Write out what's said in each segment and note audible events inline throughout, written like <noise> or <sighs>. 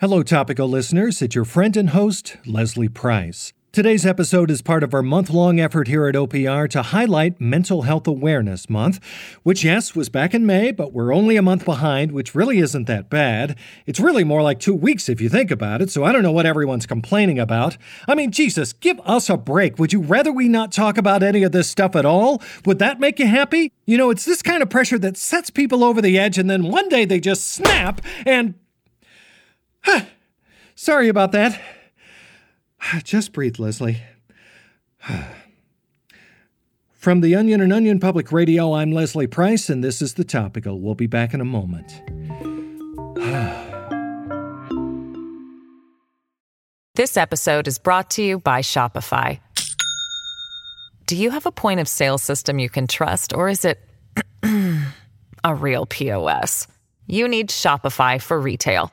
Hello, topical listeners. It's your friend and host, Leslie Price. Today's episode is part of our month long effort here at OPR to highlight Mental Health Awareness Month, which, yes, was back in May, but we're only a month behind, which really isn't that bad. It's really more like two weeks if you think about it, so I don't know what everyone's complaining about. I mean, Jesus, give us a break. Would you rather we not talk about any of this stuff at all? Would that make you happy? You know, it's this kind of pressure that sets people over the edge, and then one day they just snap and. Sorry about that. <sighs> Just breathe, Leslie. <sighs> From the Onion and Onion Public Radio, I'm Leslie Price, and this is The Topical. We'll be back in a moment. <sighs> this episode is brought to you by Shopify. Do you have a point of sale system you can trust, or is it <clears throat> a real POS? You need Shopify for retail.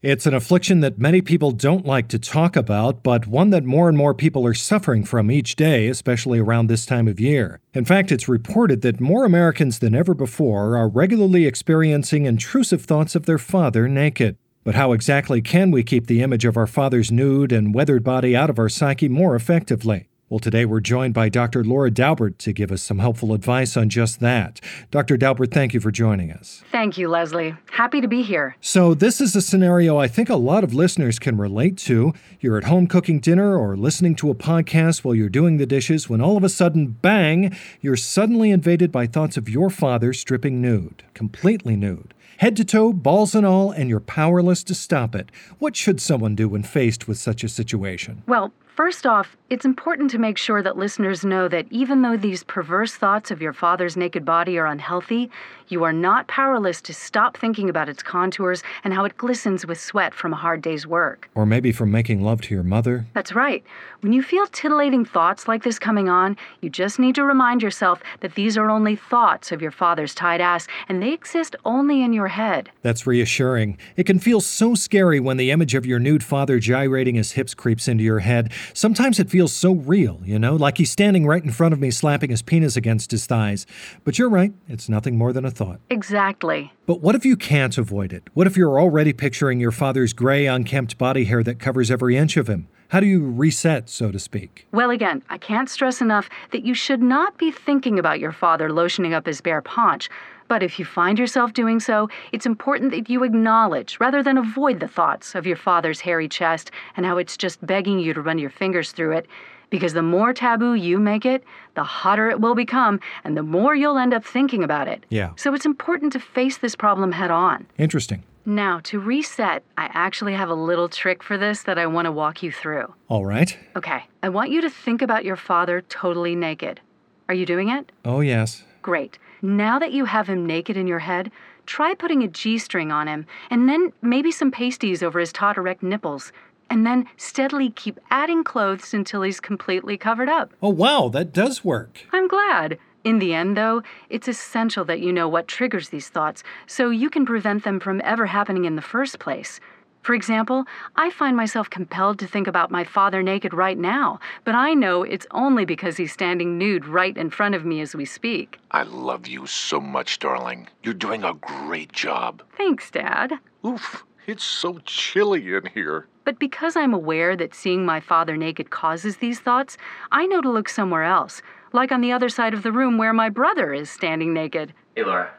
It's an affliction that many people don't like to talk about, but one that more and more people are suffering from each day, especially around this time of year. In fact, it's reported that more Americans than ever before are regularly experiencing intrusive thoughts of their father naked. But how exactly can we keep the image of our father's nude and weathered body out of our psyche more effectively? Well, today we're joined by Dr. Laura Daubert to give us some helpful advice on just that. Dr. Daubert, thank you for joining us. Thank you, Leslie. Happy to be here. So, this is a scenario I think a lot of listeners can relate to. You're at home cooking dinner or listening to a podcast while you're doing the dishes when all of a sudden, bang, you're suddenly invaded by thoughts of your father stripping nude, completely nude head to toe, balls and all, and you're powerless to stop it. What should someone do when faced with such a situation? Well, First off, it's important to make sure that listeners know that even though these perverse thoughts of your father's naked body are unhealthy, you are not powerless to stop thinking about its contours and how it glistens with sweat from a hard day's work. Or maybe from making love to your mother. That's right. When you feel titillating thoughts like this coming on, you just need to remind yourself that these are only thoughts of your father's tight ass and they exist only in your head. That's reassuring. It can feel so scary when the image of your nude father gyrating his hips creeps into your head. Sometimes it feels so real, you know, like he's standing right in front of me slapping his penis against his thighs. But you're right, it's nothing more than a thought. Exactly. But what if you can't avoid it? What if you're already picturing your father's gray, unkempt body hair that covers every inch of him? How do you reset, so to speak? Well, again, I can't stress enough that you should not be thinking about your father lotioning up his bare paunch. But if you find yourself doing so, it's important that you acknowledge rather than avoid the thoughts of your father's hairy chest and how it's just begging you to run your fingers through it. Because the more taboo you make it, the hotter it will become, and the more you'll end up thinking about it. Yeah. So it's important to face this problem head on. Interesting. Now, to reset, I actually have a little trick for this that I want to walk you through. All right. Okay, I want you to think about your father totally naked. Are you doing it? Oh, yes. Great. Now that you have him naked in your head, try putting a G string on him, and then maybe some pasties over his taut erect nipples. And then steadily keep adding clothes until he's completely covered up. Oh, wow, that does work. I'm glad. In the end, though, it's essential that you know what triggers these thoughts so you can prevent them from ever happening in the first place. For example, I find myself compelled to think about my father naked right now, but I know it's only because he's standing nude right in front of me as we speak. I love you so much, darling. You're doing a great job. Thanks, Dad. Oof, it's so chilly in here. But because I'm aware that seeing my father naked causes these thoughts, I know to look somewhere else, like on the other side of the room where my brother is standing naked. Hey, Laura,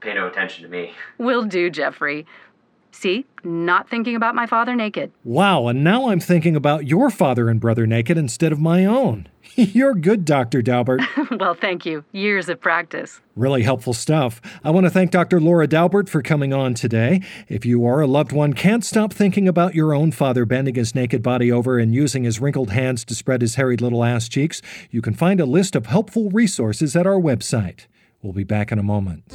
pay no attention to me. Will do, Jeffrey. See, not thinking about my father naked. Wow, and now I'm thinking about your father and brother naked instead of my own. <laughs> You're good, Dr. Daubert. <laughs> well, thank you. Years of practice. Really helpful stuff. I want to thank Dr. Laura Daubert for coming on today. If you or a loved one can't stop thinking about your own father bending his naked body over and using his wrinkled hands to spread his hairy little ass cheeks, you can find a list of helpful resources at our website. We'll be back in a moment.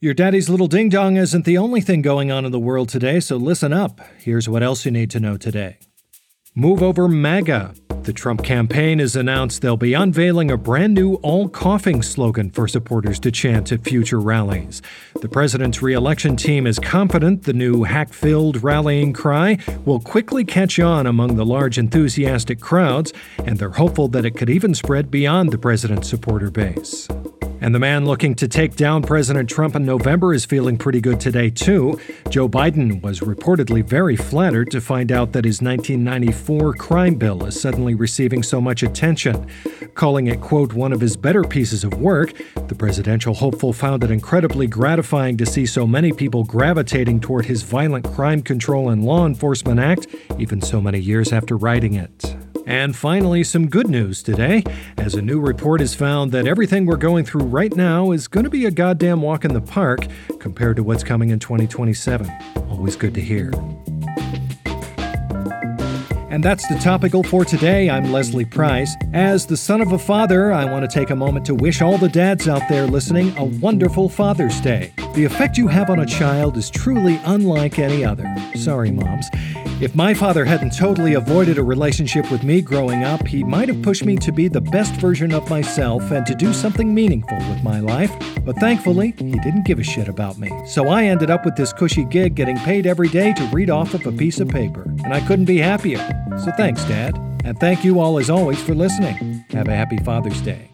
Your daddy's little ding dong isn't the only thing going on in the world today, so listen up. Here's what else you need to know today. Move over MAGA. The Trump campaign has announced they'll be unveiling a brand new all coughing slogan for supporters to chant at future rallies. The president's reelection team is confident the new hack filled rallying cry will quickly catch on among the large enthusiastic crowds, and they're hopeful that it could even spread beyond the president's supporter base. And the man looking to take down President Trump in November is feeling pretty good today, too. Joe Biden was reportedly very flattered to find out that his 1994 crime bill is suddenly receiving so much attention. Calling it, quote, one of his better pieces of work, the presidential hopeful found it incredibly gratifying to see so many people gravitating toward his Violent Crime Control and Law Enforcement Act, even so many years after writing it. And finally, some good news today, as a new report has found that everything we're going through right now is going to be a goddamn walk in the park compared to what's coming in 2027. Always good to hear. And that's the topical for today. I'm Leslie Price. As the son of a father, I want to take a moment to wish all the dads out there listening a wonderful Father's Day. The effect you have on a child is truly unlike any other. Sorry, moms. If my father hadn't totally avoided a relationship with me growing up, he might have pushed me to be the best version of myself and to do something meaningful with my life. But thankfully, he didn't give a shit about me. So I ended up with this cushy gig getting paid every day to read off of a piece of paper. And I couldn't be happier. So thanks, Dad. And thank you all as always for listening. Have a happy Father's Day.